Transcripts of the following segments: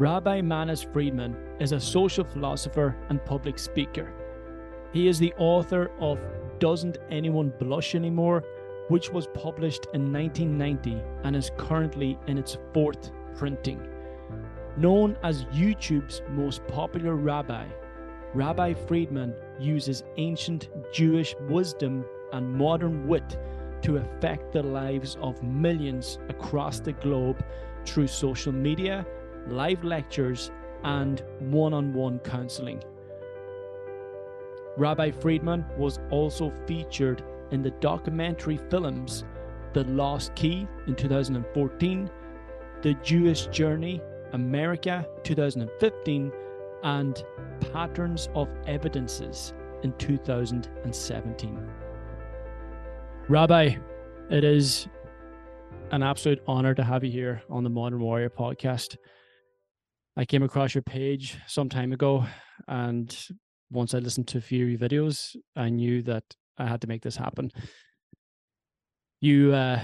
Rabbi Manis Friedman is a social philosopher and public speaker. He is the author of Doesn't Anyone Blush Anymore, which was published in 1990 and is currently in its fourth printing. Known as YouTube's most popular rabbi, Rabbi Friedman uses ancient Jewish wisdom and modern wit to affect the lives of millions across the globe through social media, live lectures, and one on one counseling. Rabbi Friedman was also featured in the documentary films The Lost Key in 2014, The Jewish Journey America 2015, and Patterns of Evidences in 2017. Rabbi, it is an absolute honor to have you here on the Modern Warrior podcast. I came across your page some time ago, and once I listened to a few of your videos, I knew that I had to make this happen. You uh,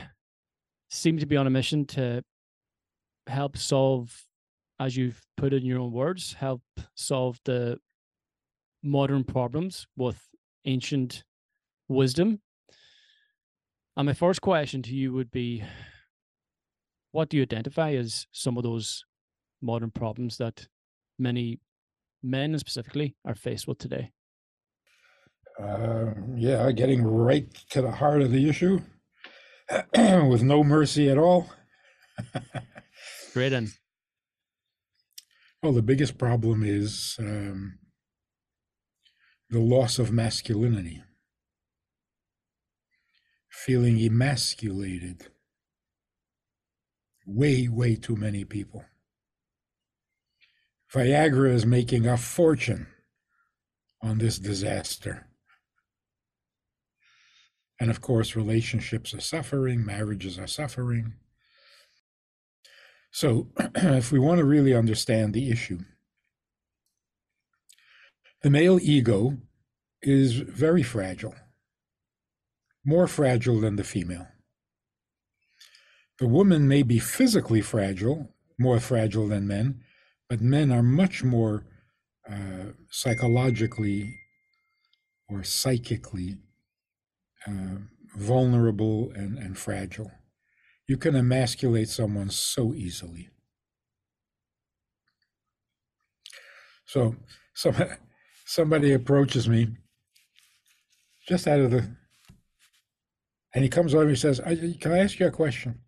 seem to be on a mission to help solve, as you've put it in your own words, help solve the modern problems with ancient wisdom. And my first question to you would be what do you identify as some of those modern problems that many men specifically are faced with today? Uh, yeah, getting right to the heart of the issue with no mercy at all. Great. And well, the biggest problem is um, the loss of masculinity, feeling emasculated. Way, way too many people. Viagra is making a fortune on this disaster. And of course, relationships are suffering, marriages are suffering. So, if we want to really understand the issue, the male ego is very fragile, more fragile than the female. The woman may be physically fragile, more fragile than men, but men are much more uh, psychologically or psychically uh, vulnerable and, and fragile. You can emasculate someone so easily. So, somebody, somebody approaches me just out of the, and he comes over and says, Can I ask you a question?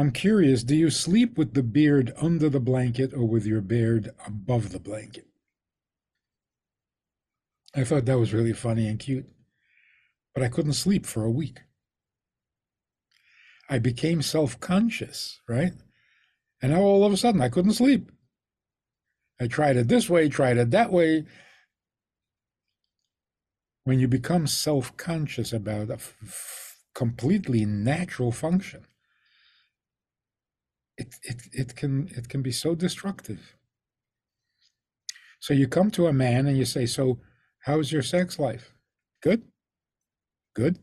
I'm curious, do you sleep with the beard under the blanket or with your beard above the blanket? I thought that was really funny and cute, but I couldn't sleep for a week. I became self conscious, right? And now all of a sudden I couldn't sleep. I tried it this way, tried it that way. When you become self conscious about a f- completely natural function, it, it, it can it can be so destructive. So you come to a man and you say, "So, how's your sex life? Good, good.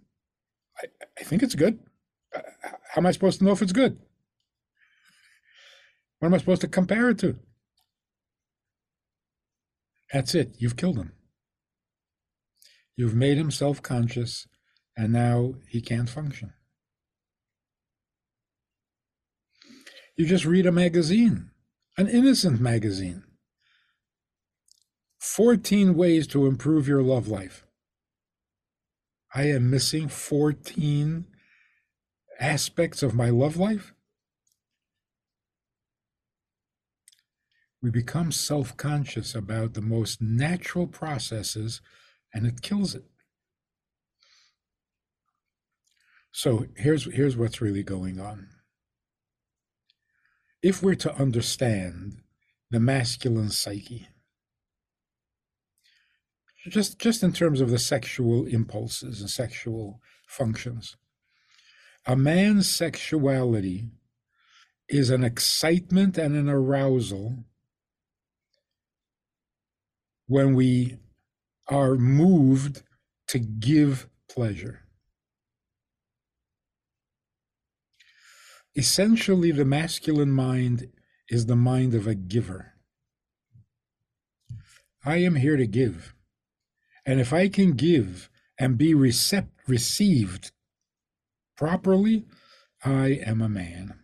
I, I think it's good. Uh, how am I supposed to know if it's good? What am I supposed to compare it to? That's it. You've killed him. You've made him self-conscious, and now he can't function. You just read a magazine, an innocent magazine. 14 ways to improve your love life. I am missing 14 aspects of my love life. We become self conscious about the most natural processes and it kills it. So here's, here's what's really going on if we're to understand the masculine psyche, just just in terms of the sexual impulses and sexual functions, a man's sexuality is an excitement and an arousal when we are moved to give pleasure. Essentially the masculine mind is the mind of a giver. I am here to give. And if I can give and be recept- received properly, I am a man.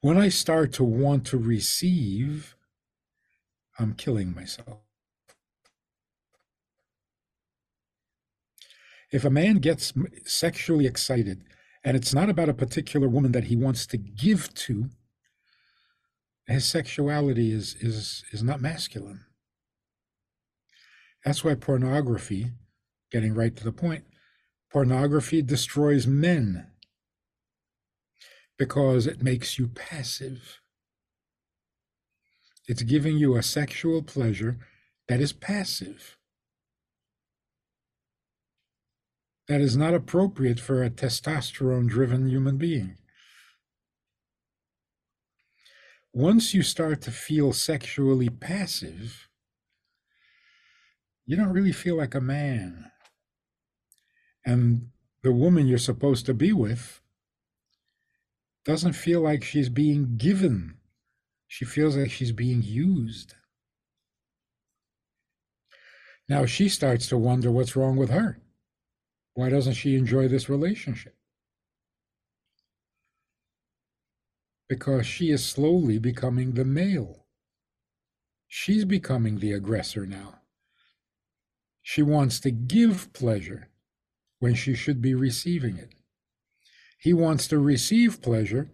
When I start to want to receive, I'm killing myself. If a man gets sexually excited and it's not about a particular woman that he wants to give to, his sexuality is is is not masculine. That's why pornography, getting right to the point, pornography destroys men because it makes you passive. It's giving you a sexual pleasure that is passive. That is not appropriate for a testosterone driven human being. Once you start to feel sexually passive, you don't really feel like a man. And the woman you're supposed to be with doesn't feel like she's being given. She feels like she's being used. Now she starts to wonder what's wrong with her. Why doesn't she enjoy this relationship? Because she is slowly becoming the male. She's becoming the aggressor now. She wants to give pleasure when she should be receiving it. He wants to receive pleasure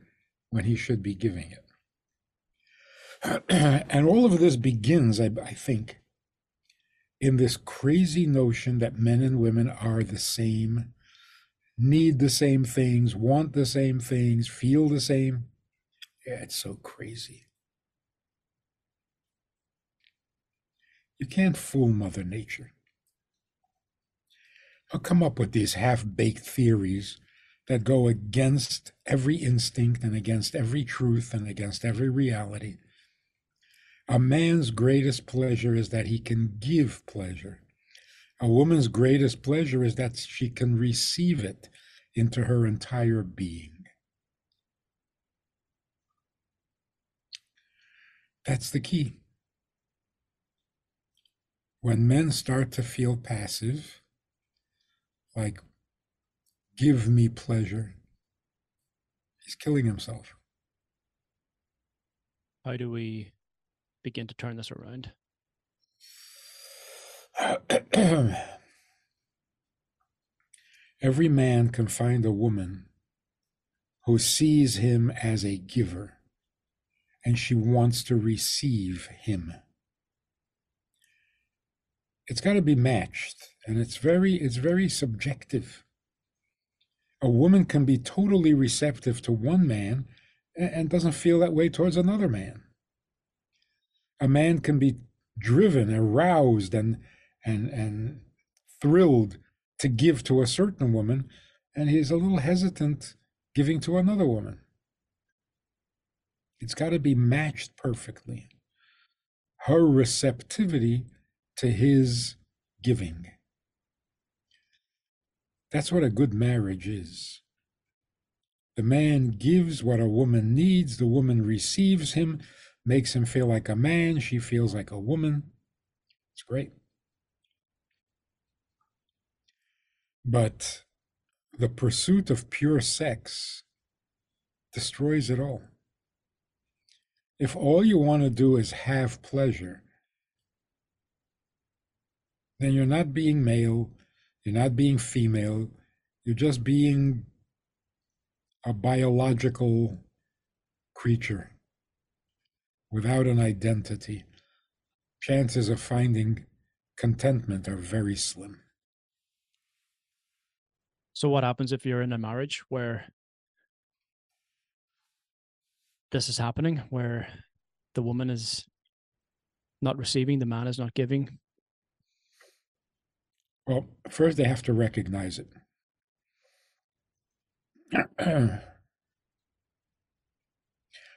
when he should be giving it. and all of this begins, I, I, think, in this crazy notion that men and women are the same, need the same things, want the same things, feel the same. Yeah, it's so crazy. You can't fool Mother Nature. I'll come up with these half baked theories that go against every instinct and against every truth and against every reality. A man's greatest pleasure is that he can give pleasure. A woman's greatest pleasure is that she can receive it into her entire being. That's the key. When men start to feel passive, like give me pleasure. He's killing himself. How do we begin to turn this around? Every man can find a woman who sees him as a giver and she wants to receive him. It's got to be matched and it's very it's very subjective a woman can be totally receptive to one man and doesn't feel that way towards another man. A man can be driven, aroused, and and and thrilled to give to a certain woman, and he's a little hesitant giving to another woman. It's got to be matched perfectly. Her receptivity to his giving. That's what a good marriage is. The man gives what a woman needs, the woman receives him, makes him feel like a man, she feels like a woman. It's great. But the pursuit of pure sex destroys it all. If all you want to do is have pleasure, then you're not being male, you're not being female. You're just being a biological creature without an identity. Chances of finding contentment are very slim. So, what happens if you're in a marriage where this is happening, where the woman is not receiving, the man is not giving? Well, first they have to recognize it.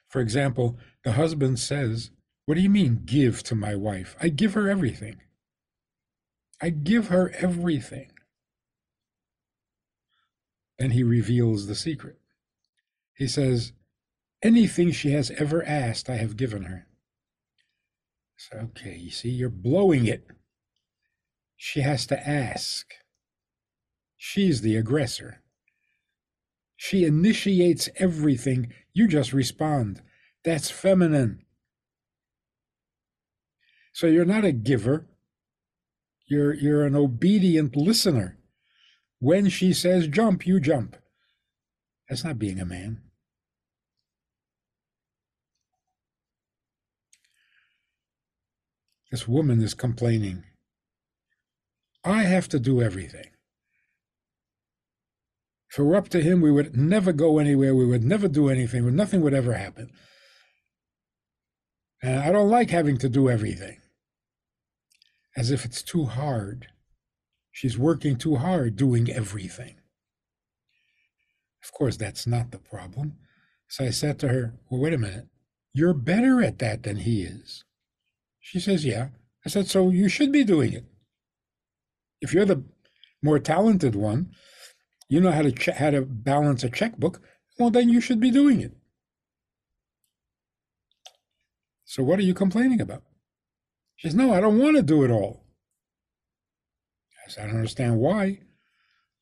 For example, the husband says, What do you mean, give to my wife? I give her everything. I give her everything. Then he reveals the secret. He says, Anything she has ever asked, I have given her. So, okay, you see, you're blowing it. She has to ask. She's the aggressor. She initiates everything. You just respond. That's feminine. So you're not a giver. You're you're an obedient listener. When she says jump, you jump. That's not being a man. This woman is complaining. I have to do everything. If it were up to him, we would never go anywhere. We would never do anything. Nothing would ever happen. And I don't like having to do everything. As if it's too hard. She's working too hard doing everything. Of course, that's not the problem. So I said to her, Well, wait a minute. You're better at that than he is. She says, Yeah. I said, So you should be doing it. If you're the more talented one, you know how to ch- how to balance a checkbook, well, then you should be doing it. So what are you complaining about? She says, No, I don't want to do it all. I said, I don't understand why.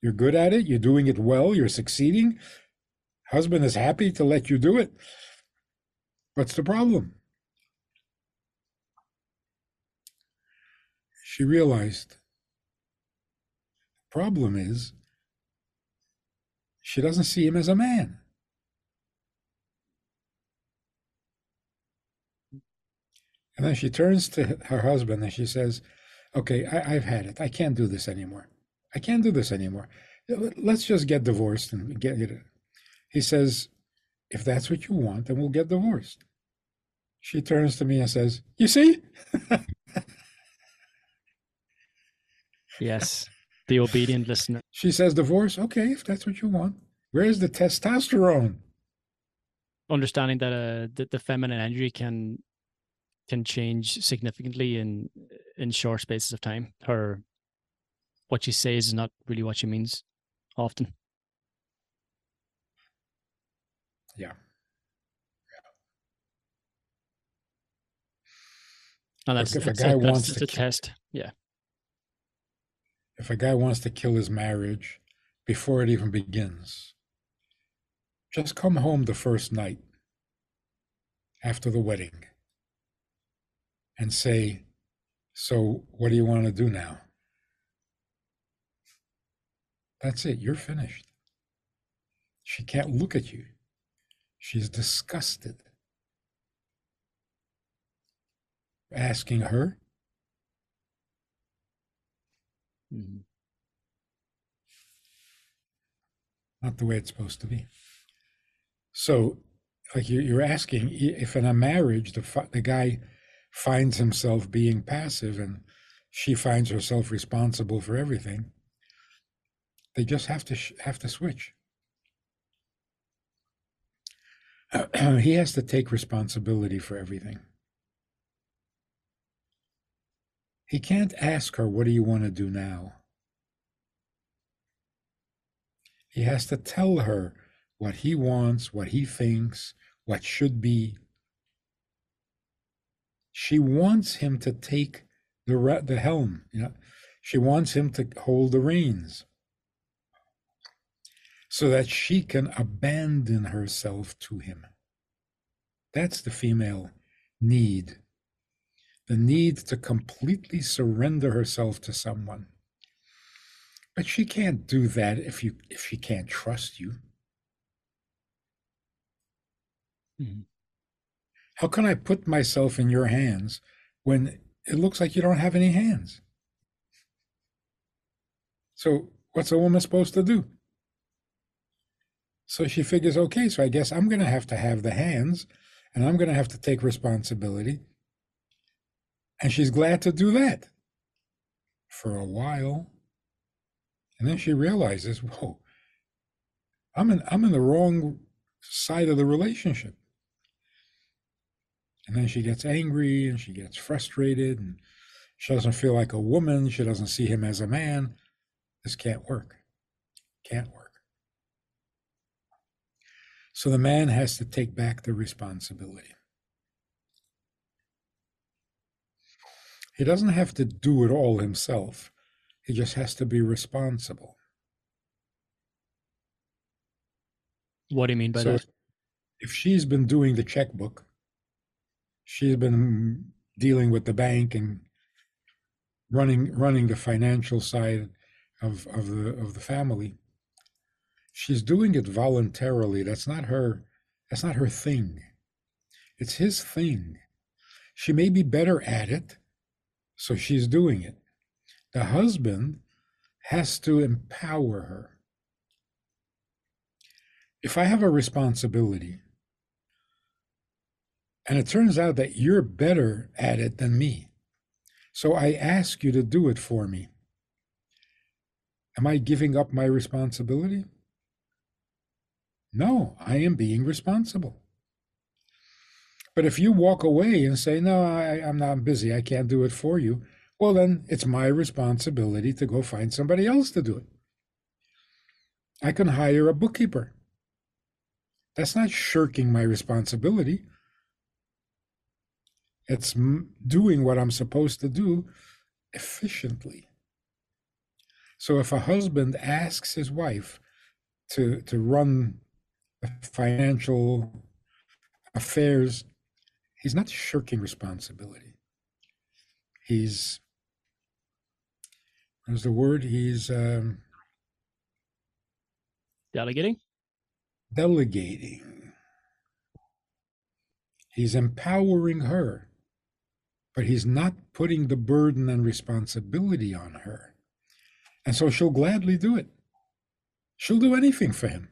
You're good at it, you're doing it well, you're succeeding. Husband is happy to let you do it. What's the problem? She realized the problem is she doesn't see him as a man. And then she turns to her husband and she says, Okay, I, have had it. I can't do this anymore. I can't do this anymore. Let's just get divorced and get it. He says, If that's what you want, then we'll get divorced. She turns to me and says, You see? yes, the obedient listener. She says, Divorce? Okay, if that's what you want. Where's the testosterone? Understanding that uh, the, the feminine energy can can change significantly in in short spaces of time. Her what she says is not really what she means often. Yeah. And that's if a guy a, wants to test. Yeah. If a guy wants to kill his marriage before it even begins, just come home the first night after the wedding and say, So, what do you want to do now? That's it. You're finished. She can't look at you. She's disgusted. Asking her. Mm-hmm. Not the way it's supposed to be. So, like you're asking, if in a marriage the the guy finds himself being passive and she finds herself responsible for everything, they just have to have to switch. he has to take responsibility for everything. He can't ask her, What do you want to do now? He has to tell her what he wants, what he thinks, what should be. She wants him to take the, the helm. You know? She wants him to hold the reins so that she can abandon herself to him. That's the female need the need to completely surrender herself to someone. But she can't do that if you if she can't trust you. Mm-hmm. How can I put myself in your hands when it looks like you don't have any hands? So what's a woman supposed to do? So she figures, okay, so I guess I'm going to have to have the hands and I'm going to have to take responsibility. And she's glad to do that for a while. And then she realizes, whoa, I'm in, I'm in the wrong side of the relationship. And then she gets angry and she gets frustrated and she doesn't feel like a woman. She doesn't see him as a man. This can't work. Can't work. So the man has to take back the responsibility. He doesn't have to do it all himself, he just has to be responsible. What do you mean by so that? If, if she's been doing the checkbook, she's been dealing with the bank and running running the financial side of of the of the family. She's doing it voluntarily. That's not her that's not her thing. It's his thing. She may be better at it so she's doing it. The husband has to empower her. If i have a responsibility and it turns out that you're better at it than me so I ask you to do it for me. Am I giving up my responsibility? No, I am being responsible. But if you walk away and say, No, I, am not busy, I can't do it for you, well, then it's my responsibility to go find somebody else to do it. I can hire a bookkeeper. That's not shirking my responsibility. It's doing what I'm supposed to do efficiently. So if a husband asks his wife to, to run financial affairs, he's not shirking responsibility. He's, what's the word? He's um, delegating. Delegating. He's empowering her but he's not putting the burden and responsibility on her. And so she'll gladly do it. She'll do anything for him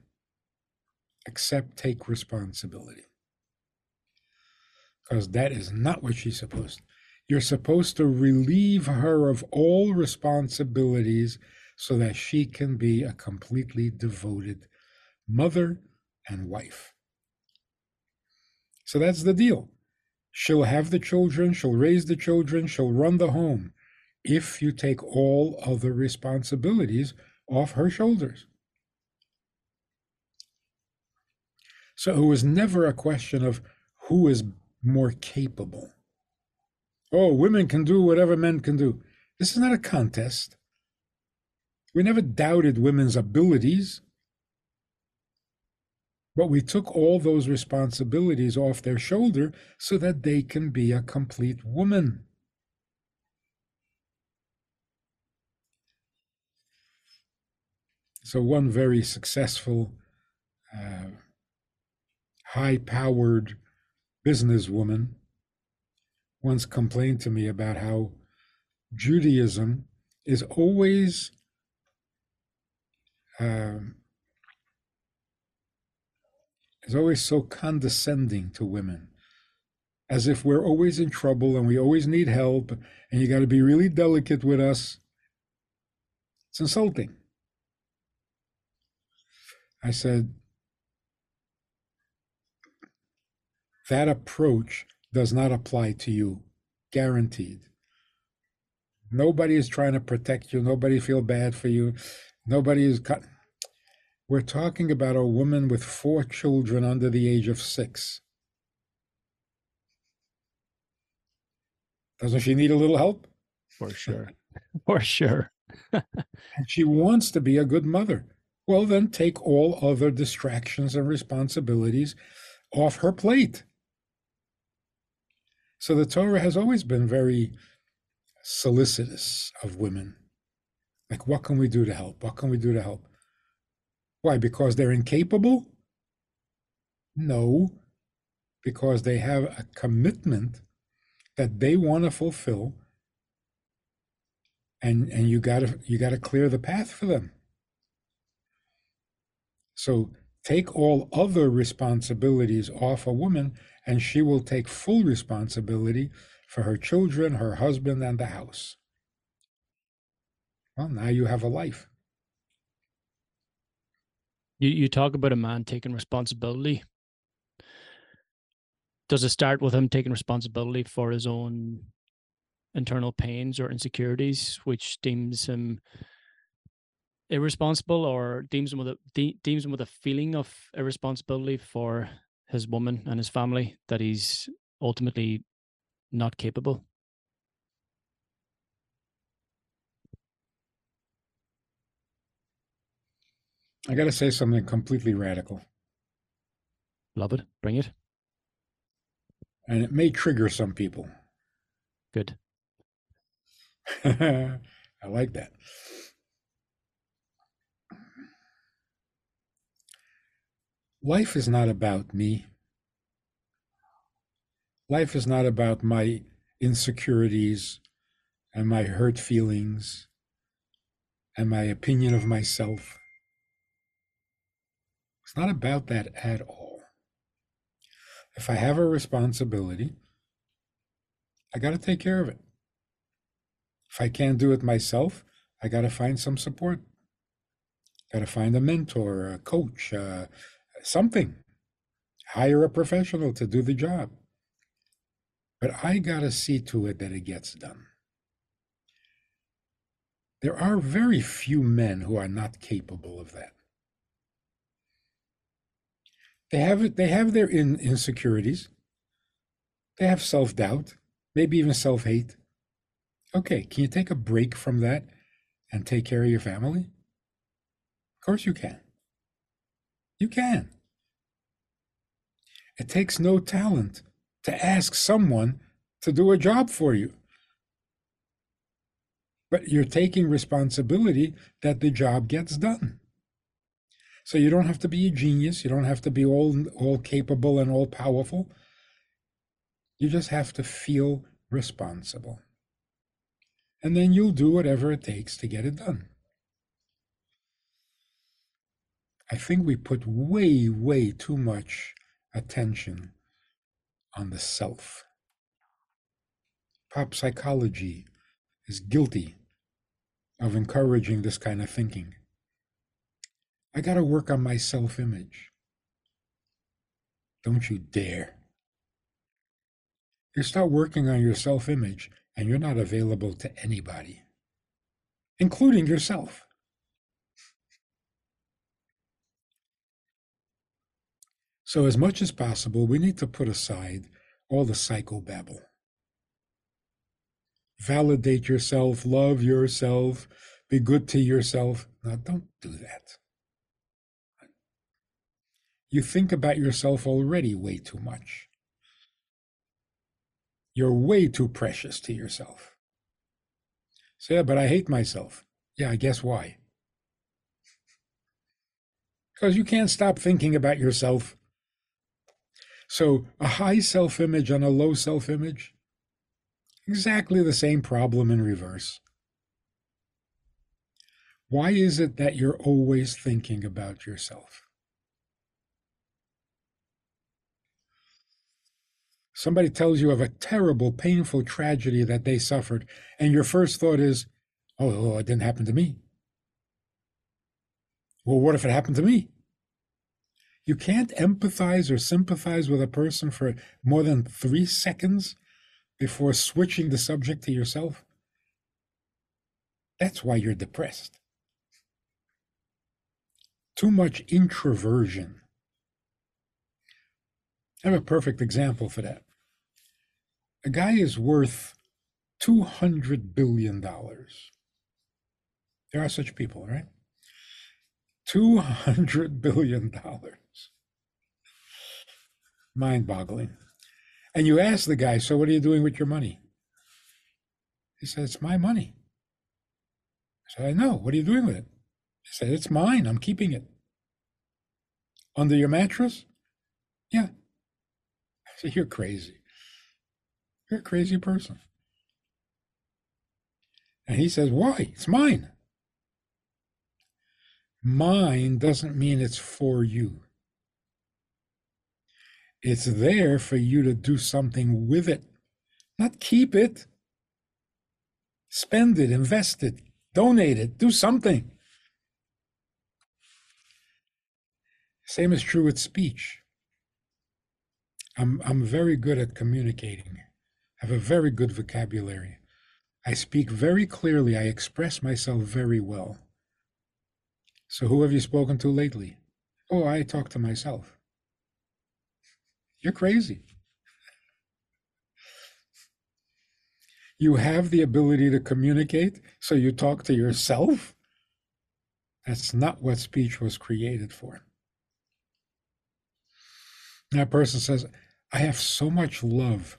except take responsibility. Because that is not what she's supposed. You're supposed to relieve her of all responsibilities so that she can be a completely devoted mother and wife. So that's the deal. She'll have the children, she'll raise the children, she'll run the home if you take all other responsibilities off her shoulders. So it was never a question of who is more capable. Oh, women can do whatever men can do. This is not a contest. We never doubted women's abilities. But we took all those responsibilities off their shoulder so that they can be a complete woman. So, one very successful, uh, high powered businesswoman once complained to me about how Judaism is always uh, is always so condescending to women, as if we're always in trouble and we always need help, and you got to be really delicate with us. It's insulting. I said, that approach does not apply to you, guaranteed. Nobody is trying to protect you. Nobody feel bad for you. Nobody is cut. We're talking about a woman with four children under the age of six. Doesn't she need a little help? For sure. For sure. and she wants to be a good mother. Well, then take all other distractions and responsibilities off her plate. So the Torah has always been very solicitous of women. Like, what can we do to help? What can we do to help? Why? Because they're incapable? No, because they have a commitment that they want to fulfill and and you got to you got to clear the path for them so take all other responsibilities off a woman and she will take full responsibility for her children her husband and the house well now you have a life you, you talk about a man taking responsibility. Does it start with him taking responsibility for his own internal pains or insecurities, which deems him irresponsible or deems him with a de- deems him with a feeling of irresponsibility for his woman and his family that he's ultimately not capable. I got to say something completely radical. Love it. Bring it. And it may trigger some people. Good. I like that. Life is not about me. Life is not about my insecurities and my hurt feelings and my opinion of myself. It's not about that at all. If I have a responsibility, I got to take care of it. If I can't do it myself, I got to find some support. Got to find a mentor, a coach, uh, something. Hire a professional to do the job. But I got to see to it that it gets done. There are very few men who are not capable of that. They have they have their in, insecurities. They have self-doubt, maybe even self-hate. Okay, can you take a break from that and take care of your family? Of course you can. You can. It takes no talent to ask someone to do a job for you. But you're taking responsibility that the job gets done. So you don't have to be a genius, you don't have to be all all capable and all powerful. You just have to feel responsible. And then you'll do whatever it takes to get it done. I think we put way, way too much attention on the self. Pop psychology is guilty of encouraging this kind of thinking. I got to work on my self image. Don't you dare. You start working on your self image and you're not available to anybody, including yourself. So, as much as possible, we need to put aside all the psychobabble. Validate yourself, love yourself, be good to yourself. Now, don't do that. You think about yourself already way too much. You're way too precious to yourself. Say, yeah, but I hate myself. Yeah, I guess why? Because you can't stop thinking about yourself so a high self image and a low self image, exactly the same problem in reverse. Why is it that you're always thinking about yourself? Somebody tells you of a terrible, painful tragedy that they suffered, and your first thought is, oh, oh, oh it didn't happen to me. Well, what if it happened to me? You can't empathize or sympathize with a person for more than three seconds before switching the subject to yourself. That's why you're depressed. Too much introversion. I have a perfect example for that. A guy is worth $200 billion. There are such people, right? $200 billion mind boggling. And you ask the guy, So what are you doing with your money? He said, It's my money. I said, I know. What are you doing with it? He said, It's mine. I'm keeping it. Under your mattress? Yeah. I said, You're crazy. You're a crazy person. And he says, Why? It's mine. Mine doesn't mean it's for you. It's there for you to do something with it, not keep it. Spend it, invest it, donate it, do something. Same is true with speech. I'm, I'm very good at communicating. Have a very good vocabulary. I speak very clearly. I express myself very well. So who have you spoken to lately? Oh, I talk to myself. You're crazy. You have the ability to communicate, so you talk to yourself? That's not what speech was created for. That person says, I have so much love.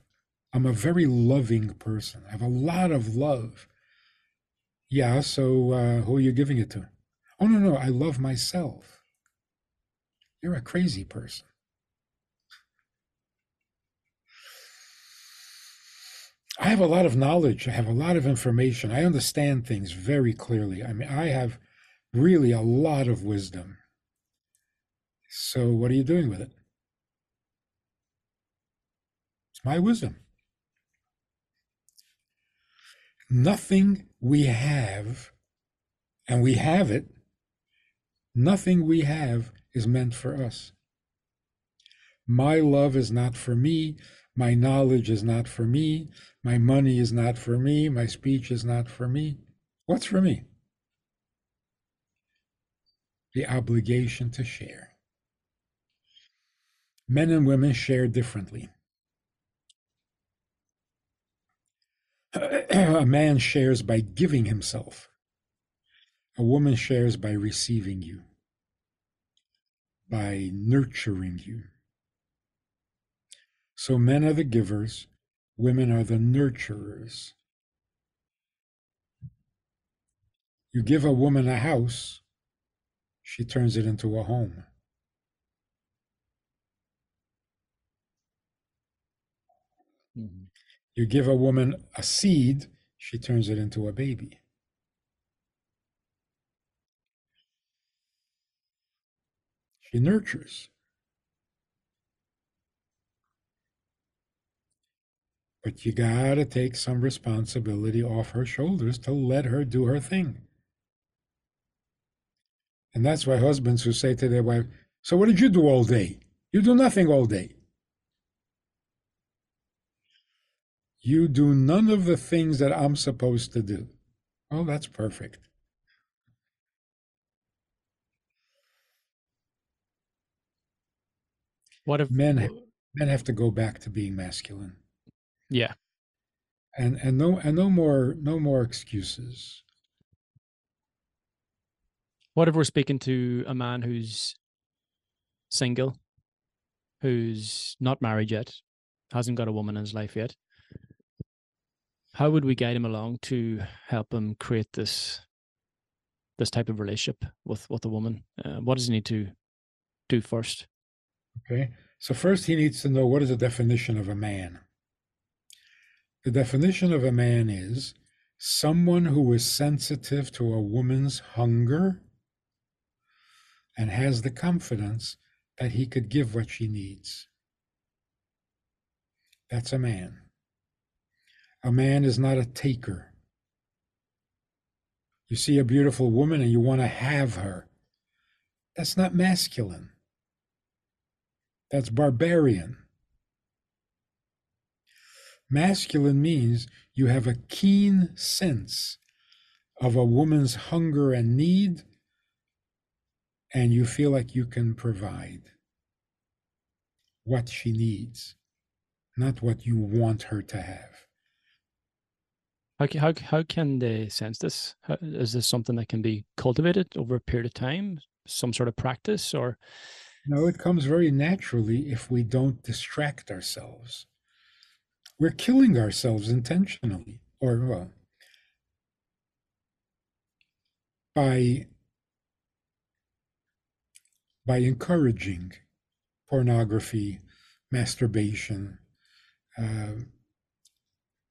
I'm a very loving person. I have a lot of love. Yeah, so uh, who are you giving it to? Oh, no, no, I love myself. You're a crazy person. I have a lot of knowledge. I have a lot of information. I understand things very clearly. I mean, I have really a lot of wisdom. So, what are you doing with it? It's my wisdom. Nothing we have, and we have it, nothing we have is meant for us. My love is not for me. My knowledge is not for me. My money is not for me. My speech is not for me. What's for me? The obligation to share. Men and women share differently. A man shares by giving himself. A woman shares by receiving you, by nurturing you. So men are the givers, women are the nurturers. You give a woman a house, she turns it into a home. Mm-hmm. You give a woman a seed, she turns it into a baby. She nurtures. But you got to take some responsibility off her shoulders to let her do her thing. And that's why husbands who say to their wife, So what did you do all day? You do nothing all day. You do none of the things that I'm supposed to do. Well, that's perfect. What if men men have to go back to being masculine? Yeah. And and no and no more no more excuses. What if we're speaking to a man who's single, who's not married yet, hasn't got a woman in his life yet? How would we guide him along to help him create this this type of relationship with with a woman? Uh, what does he need to do first? Okay, so first he needs to know what is the definition of a man. The definition of a man is someone who is sensitive to a woman's hunger and has the confidence that he could give what she needs. That's a man. A man is not a taker. You see a beautiful woman and you want to have her. That's not masculine. That's barbarian. Masculine means you have a keen sense of a woman's hunger and need, and you feel like you can provide what she needs, not what you want her to have. How, how, how can they sense this? How, is this something that can be cultivated over a period of time, some sort of practice, or? No, it comes very naturally if we don't distract ourselves we're killing ourselves intentionally or well, by by encouraging pornography, masturbation, uh,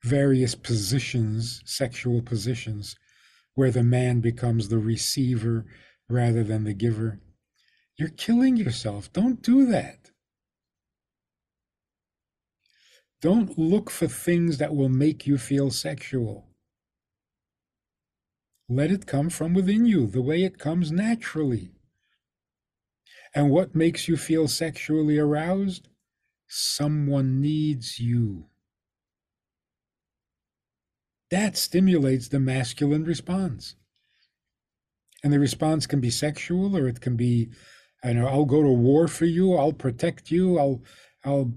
various positions, sexual positions, where the man becomes the receiver rather than the giver. You're killing yourself. Don't do that. Don't look for things that will make you feel sexual. Let it come from within you the way it comes naturally. And what makes you feel sexually aroused? Someone needs you. That stimulates the masculine response. And the response can be sexual or it can be, I know, I'll go to war for you, I'll protect you, I'll I'll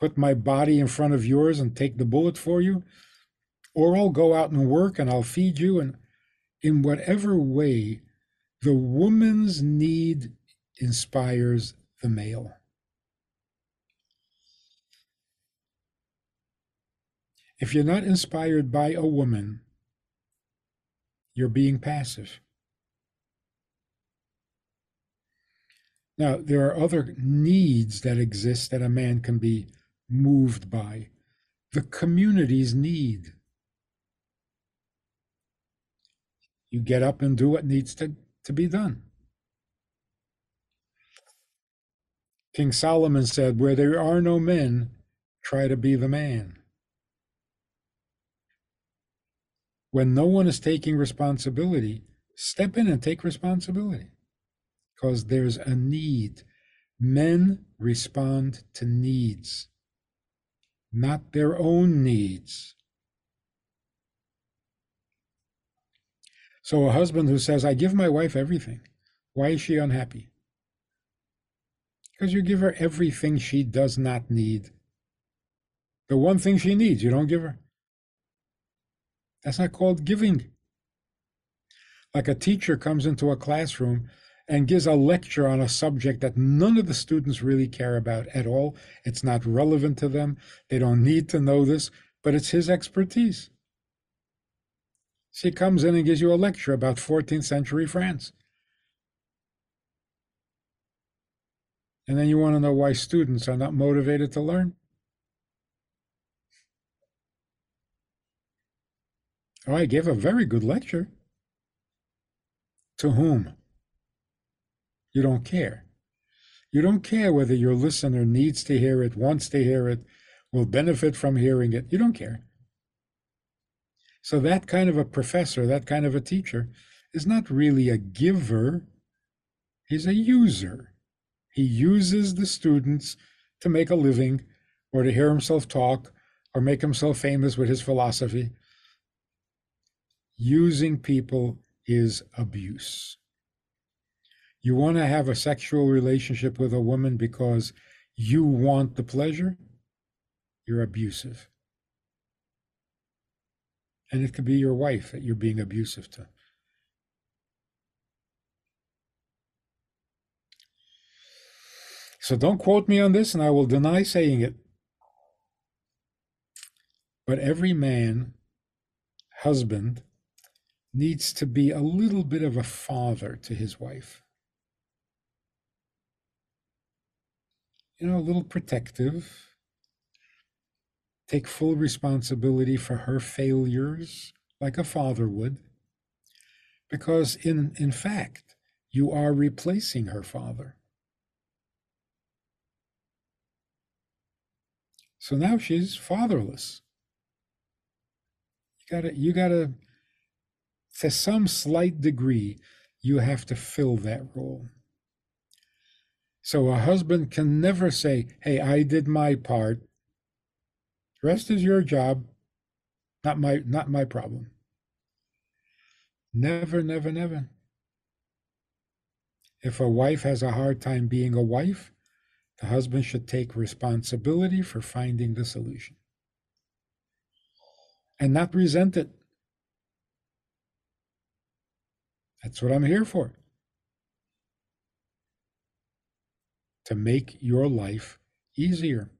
put my body in front of yours and take the bullet for you. Or I'll go out and work and I'll feed you. And in whatever way the woman's need inspires the male. If you're not inspired by a woman, you're being passive. Now, there are other needs that exist that a man can be moved by. The community's need. You get up and do what needs to, to be done. King Solomon said, Where there are no men, try to be the man. When no one is taking responsibility, step in and take responsibility because there's a need. Men respond to needs, not their own needs. So, a husband who says, I give my wife everything, why is she unhappy? Because you give her everything she does not need. The one thing she needs, you don't give her. That's not called giving. Like a teacher comes into a classroom and gives a lecture on a subject that none of the students really care about at all. It's not relevant to them. They don't need to know this, but it's his expertise. She comes in and gives you a lecture about 14th century France. And then you want to know why students are not motivated to learn? Oh, I gave a very good lecture. To whom? You don't care. You don't care whether your listener needs to hear it, wants to hear it, will benefit from hearing it. You don't care. So, that kind of a professor, that kind of a teacher, is not really a giver, he's a user. He uses the students to make a living or to hear himself talk or make himself famous with his philosophy using people is abuse. You want to have a sexual relationship with a woman because you want the pleasure, you're abusive. And it could be your wife that you're being abusive to. So don't quote me on this, and I will deny saying it. But every man, husband, needs to be a little bit of a father to his wife. You know, a little protective, take full responsibility for her failures like a father would. Because in, in fact, you are replacing her father. So now she's fatherless. You gotta, you gotta to some slight degree, you have to fill that role. So a husband can never say, Hey, I did my part. The rest is your job, not my not my problem. Never, never, never. If a wife has a hard time being a wife, the husband should take responsibility for finding the solution and not resent it. That's what I'm here for. To make your life easier.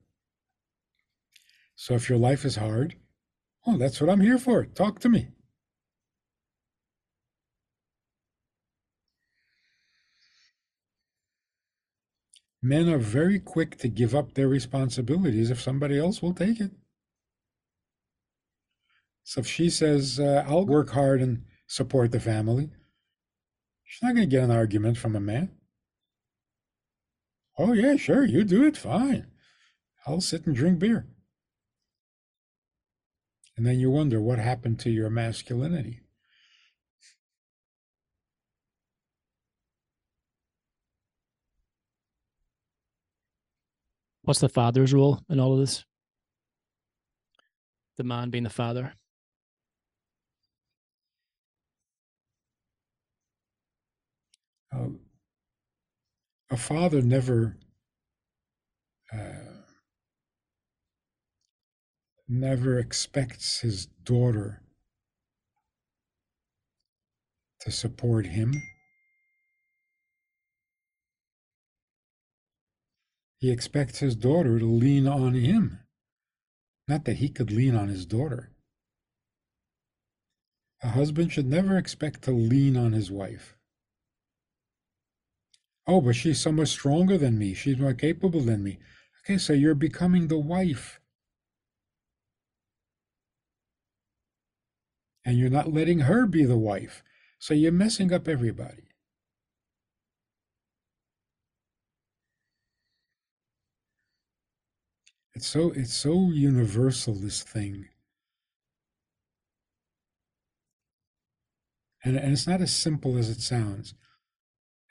So if your life is hard, oh, that's what I'm here for. Talk to me. Men are very quick to give up their responsibilities if somebody else will take it. So if she says, uh, I'll work hard and support the family, She's not going to get an argument from a man. Oh, yeah, sure, you do it, fine. I'll sit and drink beer. And then you wonder what happened to your masculinity. What's the father's role in all of this? The man being the father. Uh, a father never uh, never expects his daughter to support him. He expects his daughter to lean on him, not that he could lean on his daughter. A husband should never expect to lean on his wife. Oh, but she's so much stronger than me. She's more capable than me. Okay, so you're becoming the wife. And you're not letting her be the wife. So you're messing up everybody. It's so it's so universal this thing. And, and it's not as simple as it sounds.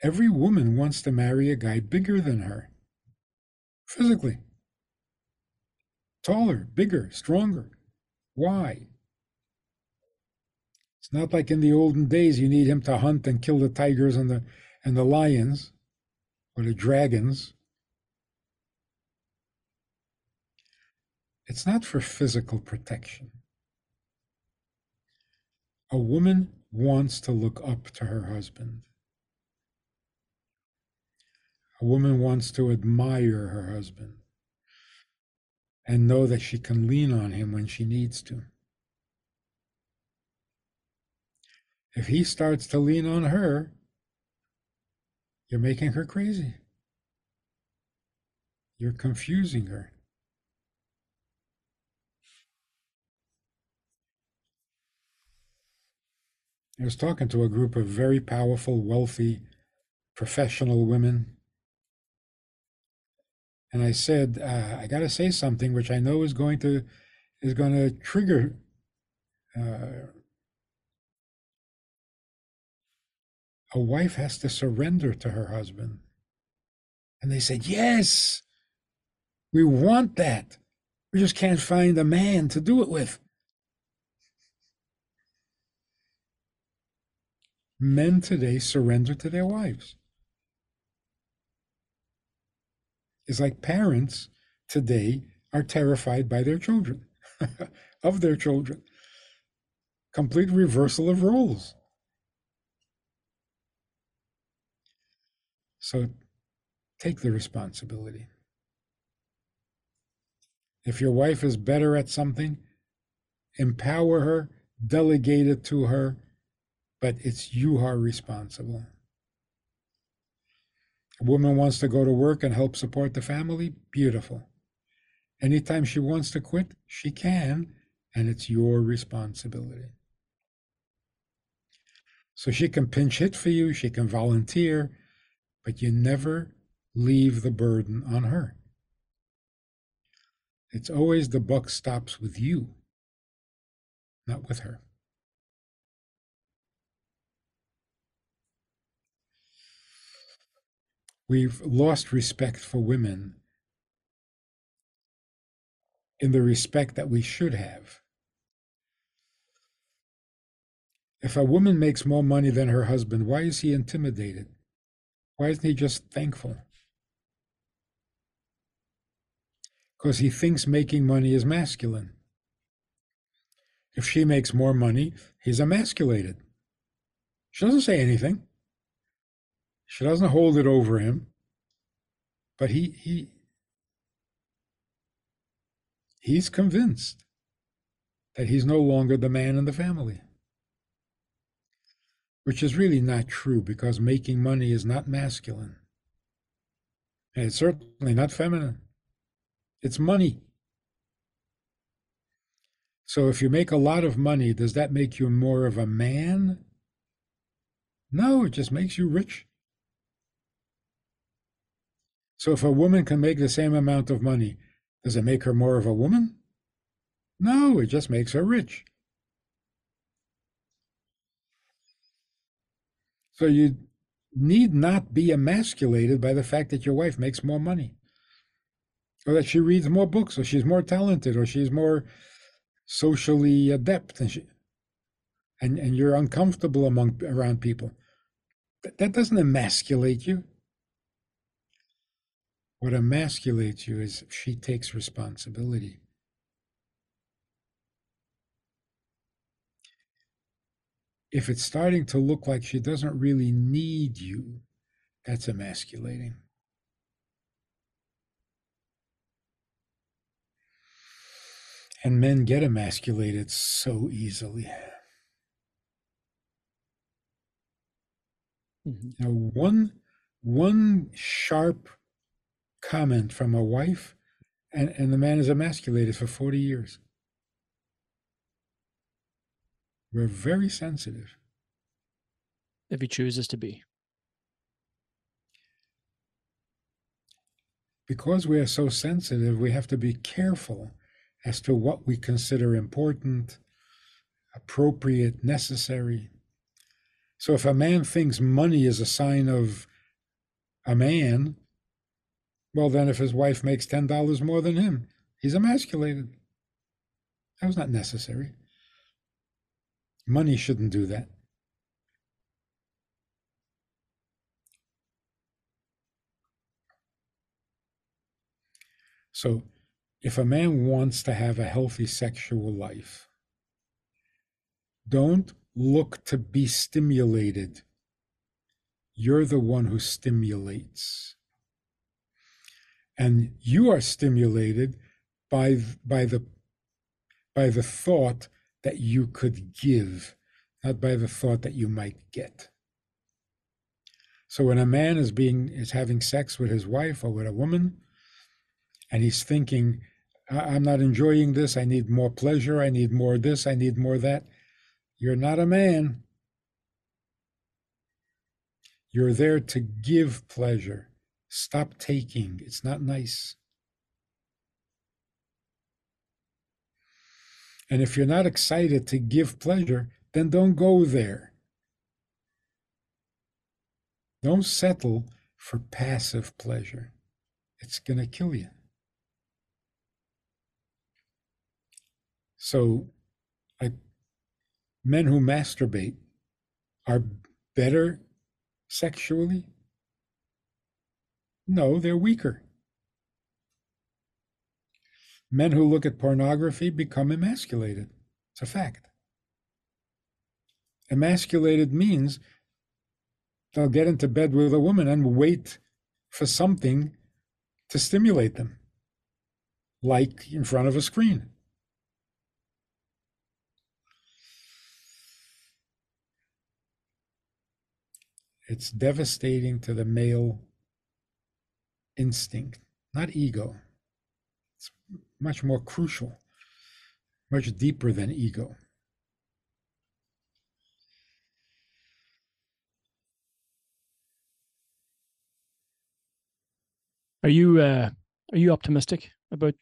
Every woman wants to marry a guy bigger than her, physically. Taller, bigger, stronger. Why? It's not like in the olden days you need him to hunt and kill the tigers and the and the lions or the dragons. It's not for physical protection. A woman wants to look up to her husband. A woman wants to admire her husband and know that she can lean on him when she needs to. If he starts to lean on her, you're making her crazy. You're confusing her. I was talking to a group of very powerful, wealthy, professional women and I said, uh, I got to say something which I know is going to is going to trigger uh, a wife has to surrender to her husband. And they said, Yes, we want that. We just can't find a man to do it with. Men today surrender to their wives. Is like parents today are terrified by their children, of their children. Complete reversal of roles. So take the responsibility. If your wife is better at something, empower her, delegate it to her, but it's you are responsible. A woman wants to go to work and help support the family, beautiful. Anytime she wants to quit, she can, and it's your responsibility. So she can pinch hit for you, she can volunteer, but you never leave the burden on her. It's always the buck stops with you, not with her. We've lost respect for women in the respect that we should have. If a woman makes more money than her husband, why is he intimidated? Why isn't he just thankful? Because he thinks making money is masculine. If she makes more money, he's emasculated. She doesn't say anything. She doesn't hold it over him, but he he he's convinced that he's no longer the man in the family. Which is really not true because making money is not masculine. And it's certainly not feminine. It's money. So if you make a lot of money, does that make you more of a man? No, it just makes you rich. So if a woman can make the same amount of money, does it make her more of a woman? No, it just makes her rich. So you need not be emasculated by the fact that your wife makes more money, or that she reads more books, or she's more talented, or she's more socially adept, and she, and, and you're uncomfortable among around people. That doesn't emasculate you. What emasculates you is she takes responsibility. If it's starting to look like she doesn't really need you, that's emasculating. And men get emasculated so easily. Mm-hmm. Now, one one sharp comment from a wife, and, and the man is emasculated for 40 years. We're very sensitive. If he chooses to be. Because we are so sensitive, we have to be careful as to what we consider important, appropriate, necessary. So if a man thinks money is a sign of a man, well, then if his wife makes $10 more than him, he's emasculated. That was not necessary. Money shouldn't do that. So, if a man wants to have a healthy sexual life, don't look to be stimulated. You're the one who stimulates. And you are stimulated by, by, the, by the thought that you could give, not by the thought that you might get. So when a man is being is having sex with his wife or with a woman, and he's thinking, I'm not enjoying this, I need more pleasure, I need more this, I need more that. You're not a man. You're there to give pleasure. Stop taking. It's not nice. And if you're not excited to give pleasure, then don't go there. Don't settle for passive pleasure. It's going to kill you. So, I men who masturbate are better sexually? No, they're weaker. Men who look at pornography become emasculated. It's a fact. Emasculated means they'll get into bed with a woman and wait for something to stimulate them, like in front of a screen. It's devastating to the male instinct, not ego. It's much more crucial, much deeper than ego. Are you uh, are you optimistic about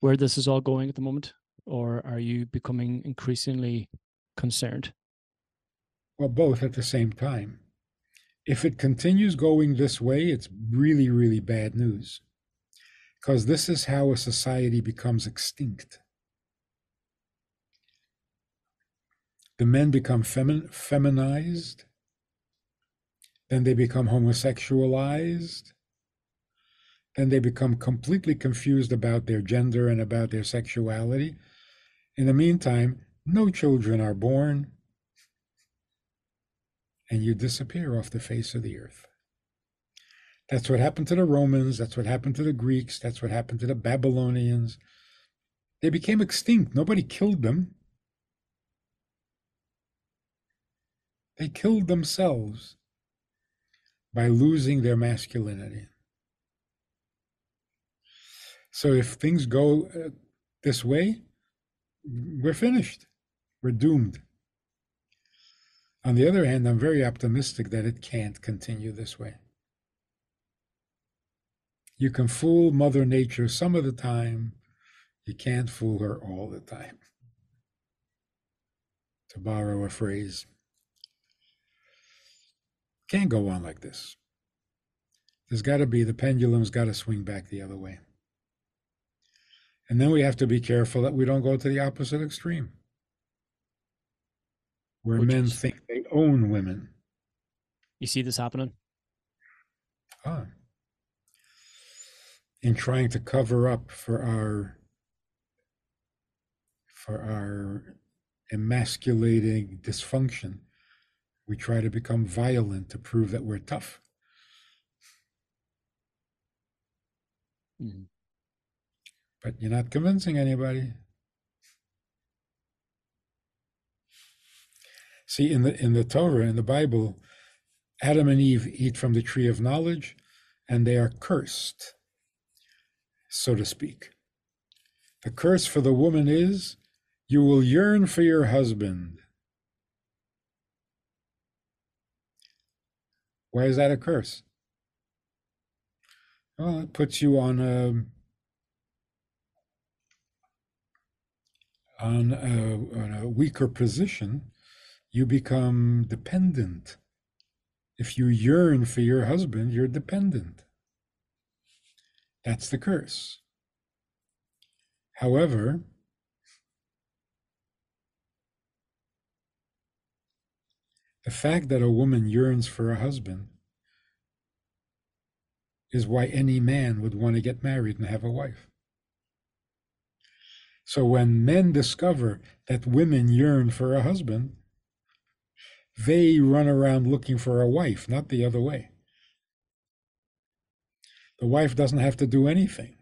where this is all going at the moment, or are you becoming increasingly concerned? Well, both at the same time. If it continues going this way, it's really, really bad news. Because this is how a society becomes extinct. The men become femin- feminized, then they become homosexualized, then they become completely confused about their gender and about their sexuality. In the meantime, no children are born, and you disappear off the face of the earth. That's what happened to the Romans. That's what happened to the Greeks. That's what happened to the Babylonians. They became extinct. Nobody killed them. They killed themselves by losing their masculinity. So if things go uh, this way, we're finished. We're doomed. On the other hand, I'm very optimistic that it can't continue this way. You can fool Mother Nature some of the time, you can't fool her all the time. To borrow a phrase, can't go on like this. There's got to be, the pendulum's got to swing back the other way. And then we have to be careful that we don't go to the opposite extreme where Which men is... think they own women. You see this happening? Ah. In trying to cover up for our for our emasculating dysfunction, we try to become violent to prove that we're tough. Mm-hmm. But you're not convincing anybody. See, in the in the Torah, in the Bible, Adam and Eve eat from the tree of knowledge, and they are cursed, so to speak. The curse for the woman is you will yearn for your husband. Why is that a curse? Well, it puts you on a on a, on a weaker position. You become dependent. If you yearn for your husband, you're dependent. That's the curse. However, The fact that a woman yearns for a husband is why any man would want to get married and have a wife. So when men discover that women yearn for a husband, they run around looking for a wife, not the other way. The wife doesn't have to do anything.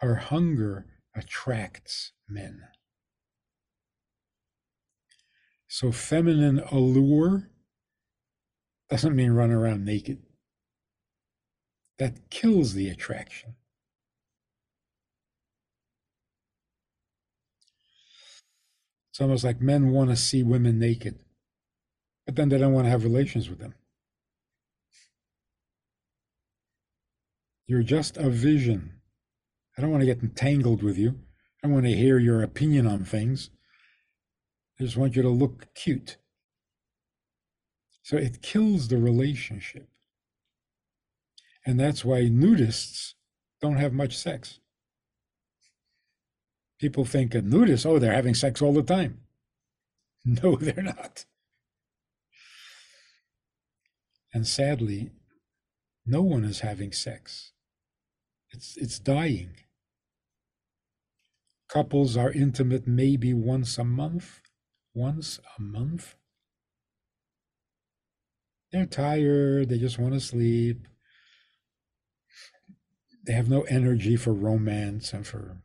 Her hunger attracts men. So feminine allure doesn't mean run around naked. That kills the attraction. It's almost like men want to see women naked, but then they don't want to have relations with them. You're just a vision. I don't want to get entangled with you. I want to hear your opinion on things. I just want you to look cute. So it kills the relationship. And that's why nudists don't have much sex. People think a nudist, oh, they're having sex all the time. No, they're not. And sadly, no one is having sex. It's, it's dying. Couples are intimate maybe once a month once a month. They're tired, they just want to sleep. They have no energy for romance and for.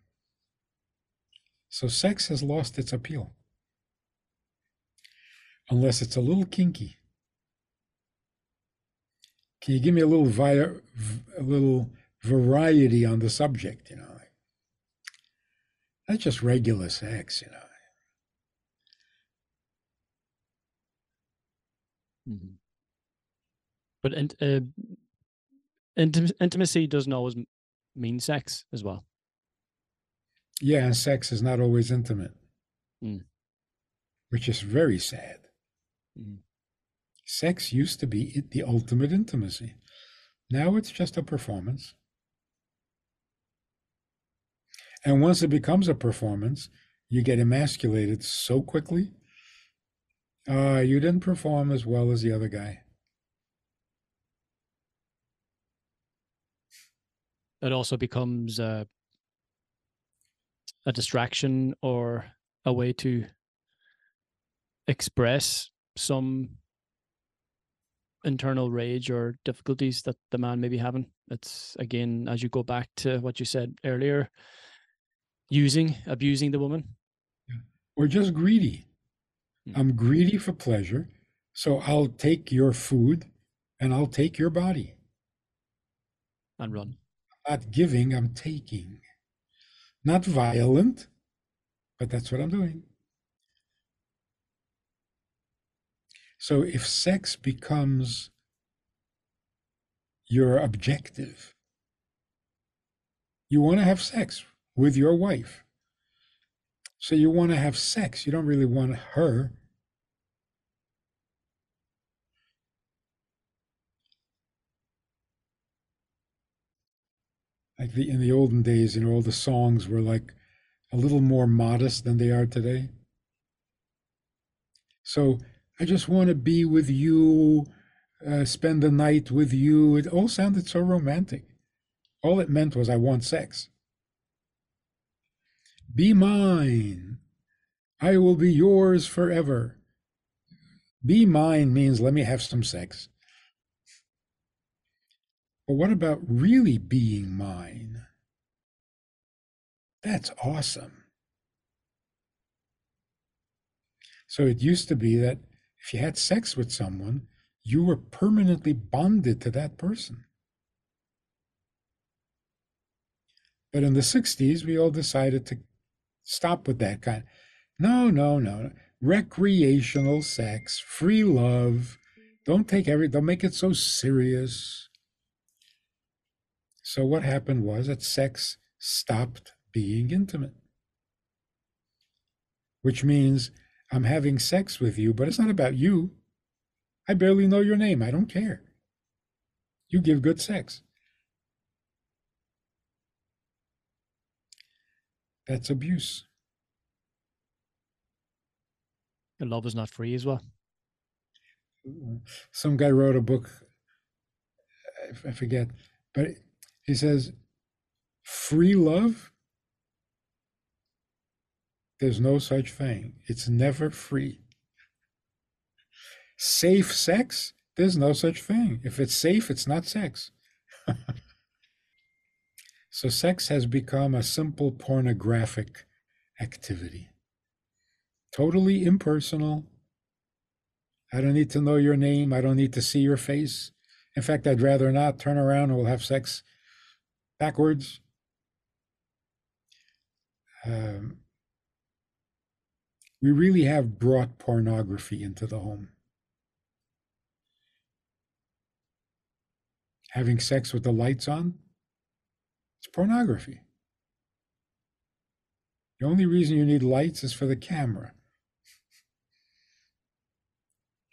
So sex has lost its appeal. Unless it's a little kinky. Can you give me a little via, a little variety on the subject, you know? That's just regular sex, you know. Mm-hmm. But in, uh, intim- intimacy doesn't always mean sex as well. Yeah, and sex is not always intimate, mm. which is very sad. Mm. Sex used to be the ultimate intimacy. Now it's just a performance. And once it becomes a performance, you get emasculated so quickly uh, you didn't perform as well as the other guy. It also becomes a, a distraction or a way to express some internal rage or difficulties that the man may be having. It's again, as you go back to what you said earlier, using, abusing the woman. Or just greedy. Hmm. I'm greedy for pleasure, so I'll take your food and I'll take your body. And run. I'm not giving, I'm taking. Not violent, but that's what I'm doing. So if sex becomes your objective, you want to have sex with your wife. So you want to have sex. You don't really want her. Like the in the olden days, you know, all the songs were like a little more modest than they are today. So I just want to be with you uh, spend the night with you. It all sounded so romantic. All it meant was, I want sex. Be mine. I will be yours forever. Be mine means let me have some sex. But what about really being mine? That's awesome. So it used to be that if you had sex with someone, you were permanently bonded to that person. But in the 60s, we all decided to stop with that kind. No, no, no. Recreational sex, free love. Don't take every, don't make it so serious. So what happened was that sex stopped being intimate, which means I'm having sex with you, but it's not about you. I barely know your name. I don't care. You give good sex. That's abuse. And love is not free as well. Some guy wrote a book, I forget, but he says, free love, there's no such thing. It's never free. Safe sex, there's no such thing. If it's safe, it's not sex. So sex has become a simple pornographic activity. Totally impersonal. I don't need to know your name. I don't need to see your face. In fact, I'd rather not turn around and we'll have sex backwards. Um, we really have brought pornography into the home. Having sex with the lights on, it's pornography. The only reason you need lights is for the camera.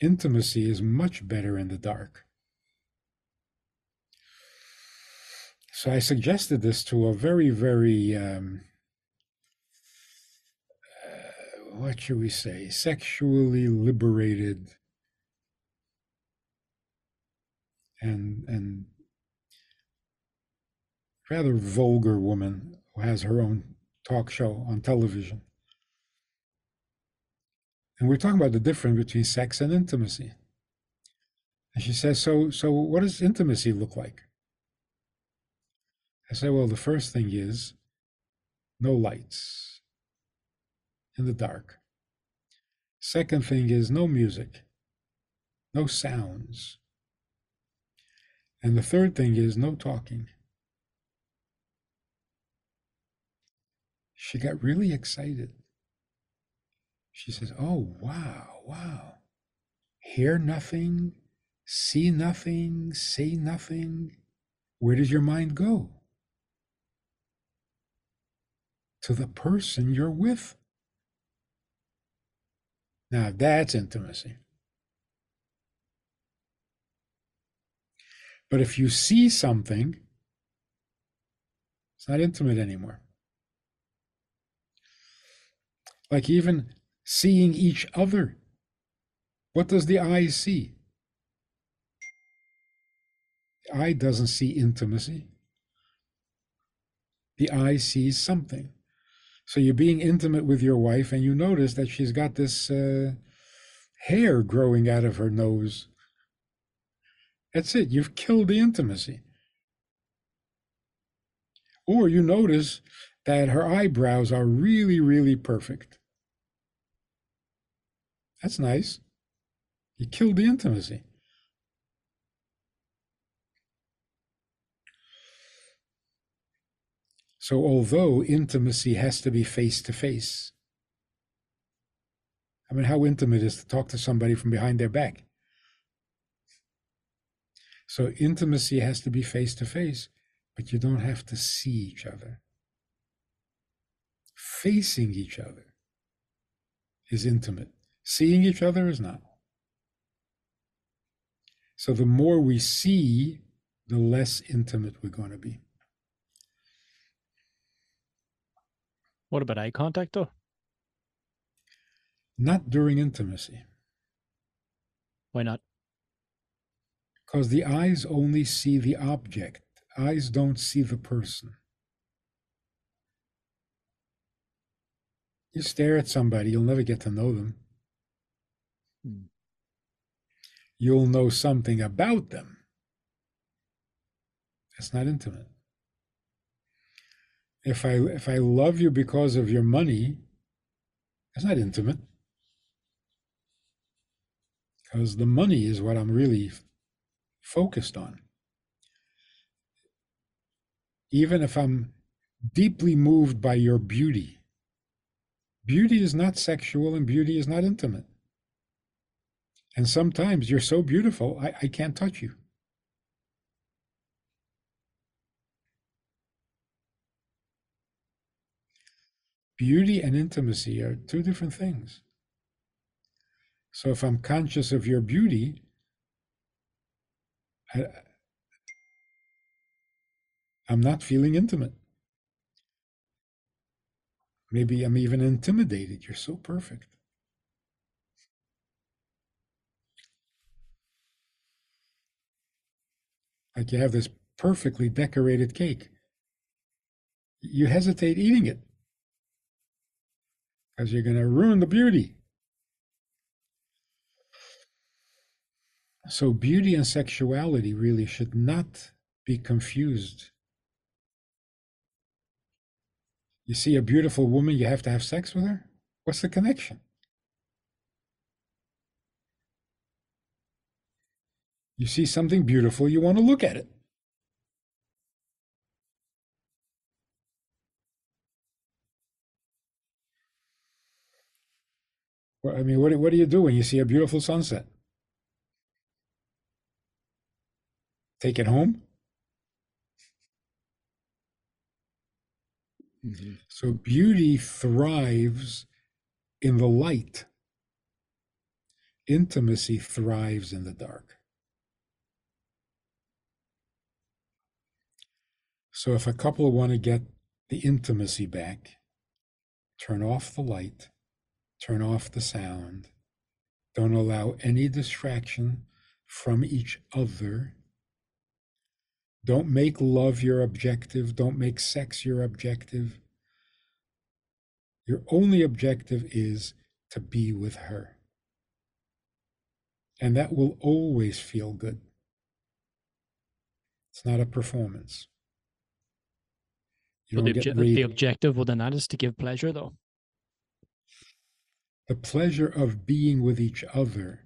Intimacy is much better in the dark. So I suggested this to a very, very, um, uh, what should we say, sexually liberated and and rather vulgar woman who has her own talk show on television. And we're talking about the difference between sex and intimacy. And she says, So so what does intimacy look like? I say, Well, the first thing is no lights in the dark. Second thing is no music, no sounds. And the third thing is no talking. she got really excited. She says, Oh, wow, wow. Hear nothing, see nothing, say nothing. Where does your mind go? To the person you're with. Now that's intimacy. But if you see something, it's not intimate anymore. like even seeing each other. What does the eye see? The eye doesn't see intimacy. The eye sees something. So you're being intimate with your wife, and you notice that she's got this uh, hair growing out of her nose. That's it. You've killed the intimacy. Or you notice that her eyebrows are really, really perfect. That's nice. You killed the intimacy. So, although intimacy has to be face to face, I mean, how intimate is to talk to somebody from behind their back? So, intimacy has to be face to face, but you don't have to see each other facing each other is intimate. Seeing each other is not. So the more we see, the less intimate we're going to be. What about eye contact, though? Not during intimacy. Why not? Because the eyes only see the object, eyes don't see the person. You stare at somebody, you'll never get to know them. Mm. You'll know something about them. It's not intimate. If I if I love you because of your money, it's not intimate. Because the money is what I'm really focused on. Even if I'm deeply moved by your beauty, beauty is not sexual and beauty is not intimate. And sometimes you're so beautiful, I, I can't touch you. Beauty and intimacy are two different things. So if I'm conscious of your beauty, I, I'm not feeling intimate. Maybe I'm even intimidated. You're so perfect. Like you have this perfectly decorated cake. You hesitate eating it because you're going to ruin the beauty. So, beauty and sexuality really should not be confused. You see a beautiful woman, you have to have sex with her? What's the connection? You see something beautiful, you want to look at it. I mean, what, what do you do when you see a beautiful sunset? Take it home? Mm-hmm. So beauty thrives in the light. Intimacy thrives in the dark. So if a couple want to get the intimacy back, turn off the light turn off the sound. Don't allow any distraction from each other. Don't make love your objective. Don't make sex your objective. Your only objective is to be with her. And that will always feel good. It's not a performance. You the, obje- the objective within that is to give pleasure, though the pleasure of being with each other,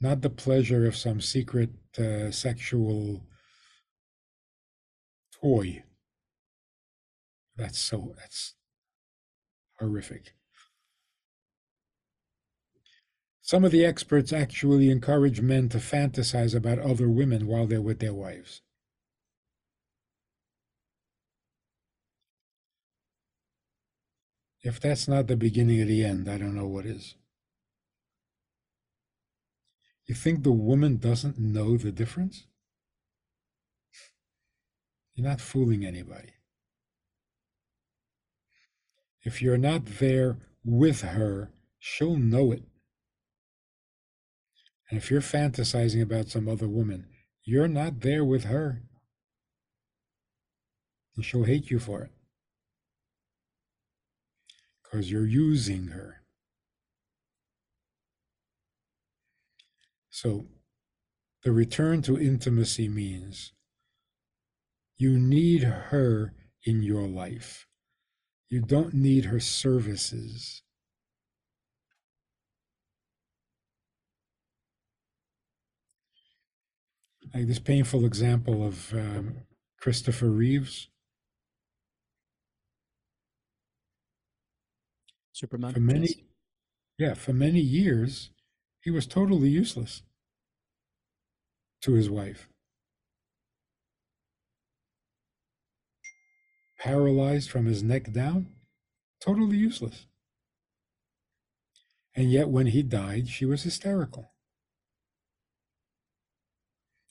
not the pleasure of some secret uh, sexual toy. That's so, that's horrific. Some of the experts actually encourage men to fantasize about other women while they're with their wives. If that's not the beginning of the end, I don't know what is. You think the woman doesn't know the difference? You're not fooling anybody. If you're not there with her, she'll know it. And if you're fantasizing about some other woman, you're not there with her. And she'll hate you for it because you're using her. So the return to intimacy means you need her in your life. You don't need her services. Like this painful example of um, Christopher Reeves. Superman. For many, yes. yeah, for many years, he was totally useless to his wife. Paralyzed from his neck down, totally useless. And yet, when he died, she was hysterical.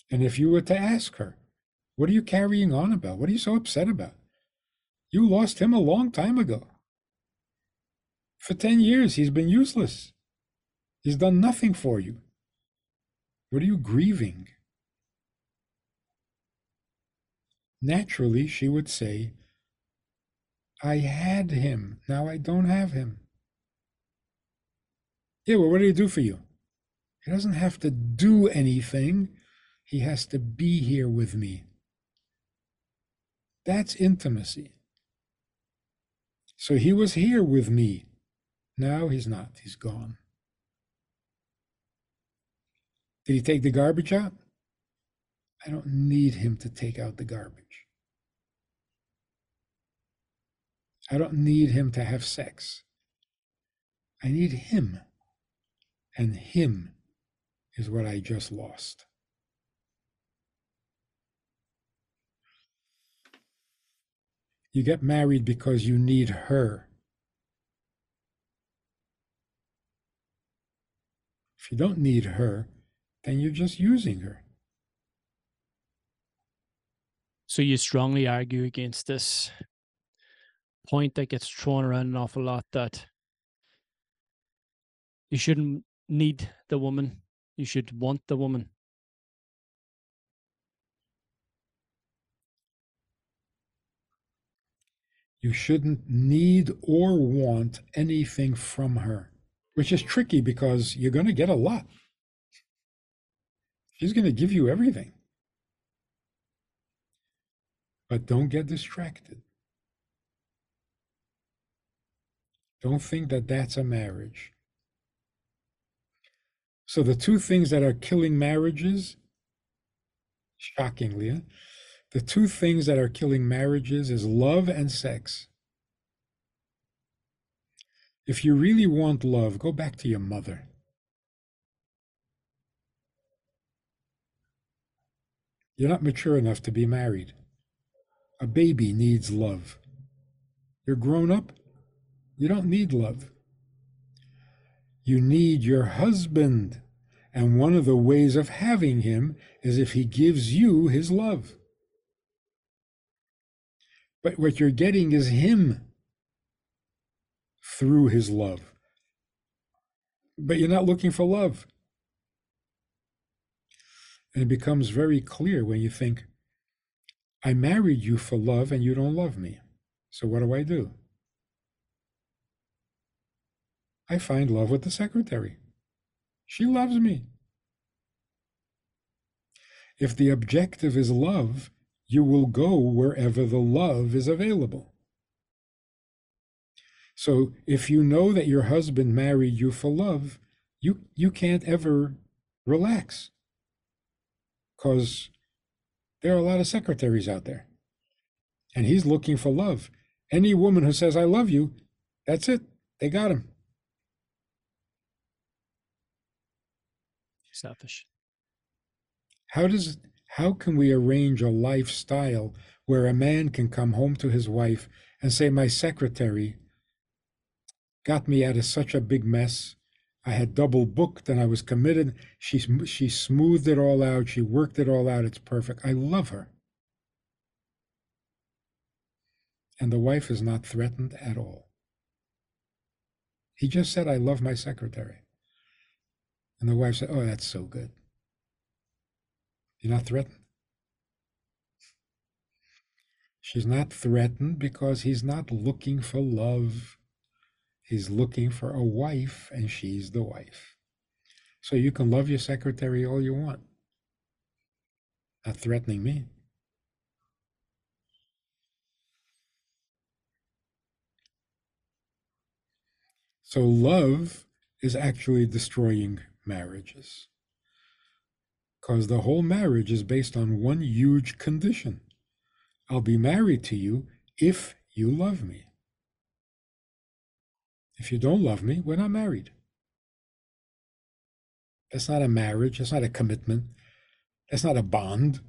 And if you were to ask her, What are you carrying on about? What are you so upset about? You lost him a long time ago. For 10 years, he's been useless. He's done nothing for you. What are you grieving? naturally she would say, I had him, now I don't have him. Yeah, well, what did he do for you? He doesn't have to do anything, he has to be here with me. That's intimacy. So he was here with me. Now he's not, he's gone. Did he take the garbage out? I don't need him to take out the garbage. I don't need him to have sex. I need him. And him is what I just lost. You get married because you need her. If you don't need her, then you're just using her. So you strongly argue against this point that gets thrown around an awful lot that you shouldn't need the woman, you should want the woman. You shouldn't need or want anything from her, which is tricky because you're going to get a lot. She's going to give you everything. But don't get distracted. Don't think that that's a marriage. So, the two things that are killing marriages, shockingly, the two things that are killing marriages is love and sex. If you really want love, go back to your mother. You're not mature enough to be married. A baby needs love. You're grown up, you don't need love. You need your husband. And one of the ways of having him is if he gives you his love. But what you're getting is him through his love. But you're not looking for love. And it becomes very clear when you think, I married you for love and you don't love me. So what do I do? I find love with the secretary. She loves me. If the objective is love, you will go wherever the love is available. So if you know that your husband married you for love, you, you can't ever relax because there are a lot of secretaries out there. And he's looking for love. Any woman who says, I love you, that's it. They got him. Selfish. How does how can we arrange a lifestyle where a man can come home to his wife and say, My secretary got me out of such a big mess. I had double booked and I was committed. She, she smoothed it all out. She worked it all out. It's perfect. I love her. And the wife is not threatened at all. He just said, I love my secretary. And the wife said, Oh, that's so good. You're not threatened. She's not threatened because he's not looking for love. He's looking for a wife, and she's the wife. So you can love your secretary all you want. Not threatening me. So love is actually destroying marriages. Because the whole marriage is based on one huge condition I'll be married to you if you love me. If you don't love me, we're not married. That's not a marriage. That's not a commitment. That's not a bond.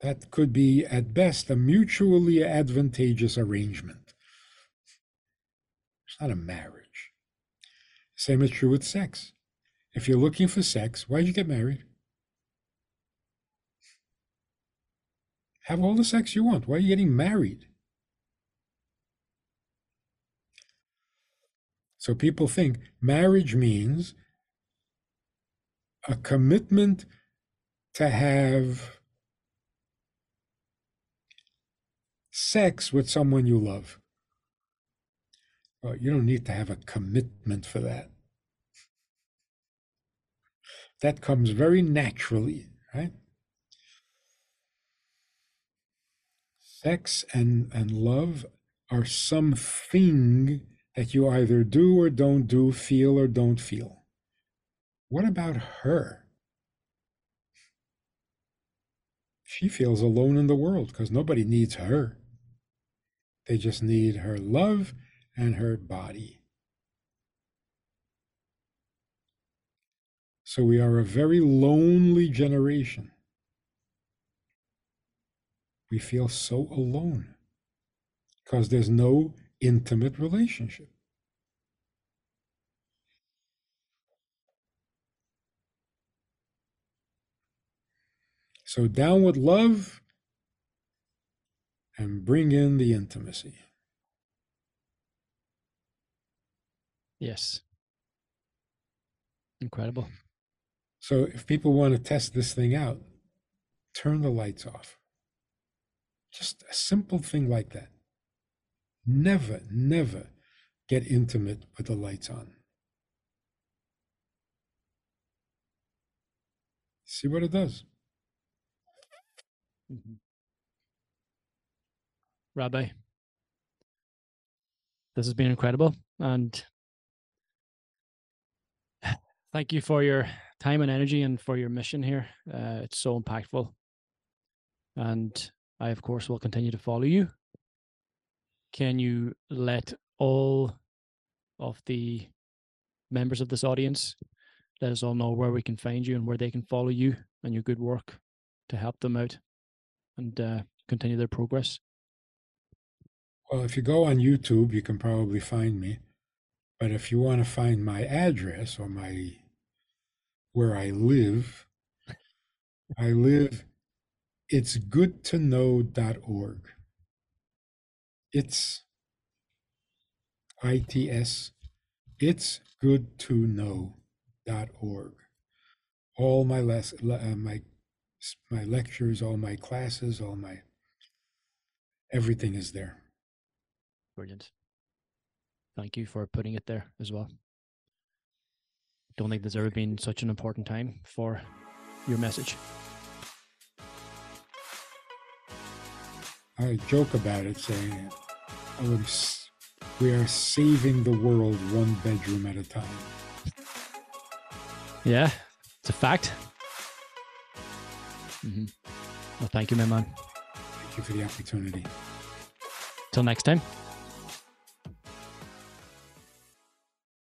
That could be, at best, a mutually advantageous arrangement. It's not a marriage. Same is true with sex. If you're looking for sex, why'd you get married? Have all the sex you want. Why are you getting married? So people think marriage means a commitment to have sex with someone you love. Well, you don't need to have a commitment for that. That comes very naturally, right? Sex and, and love are something that you either do or don't do, feel or don't feel. What about her? She feels alone in the world because nobody needs her. They just need her love and her body. So we are a very lonely generation. We feel so alone because there's no intimate relationship. So down with love and bring in the intimacy. Yes. Incredible. So if people want to test this thing out, turn the lights off. Just a simple thing like that. Never, never get intimate with the lights on. See what it does. Mm-hmm. Rabbi, this has been incredible. And thank you for your time and energy and for your mission here. Uh, it's so impactful. And I, of course, will continue to follow you. Can you let all of the members of this audience let us all know where we can find you and where they can follow you and your good work to help them out and uh, continue their progress? Well, if you go on YouTube, you can probably find me. But if you want to find my address or my where I live, I live it's good to know.org. It's ITS. It's good to know.org. All my less uh, my my lectures, all my classes, all my everything is there. Brilliant. Thank you for putting it there as well. Don't think there's ever been such an important time for your message. I joke about it, saying, oh, "We are saving the world one bedroom at a time." Yeah, it's a fact. Mm-hmm. Well, thank you, my man. Thank you for the opportunity. Till next time.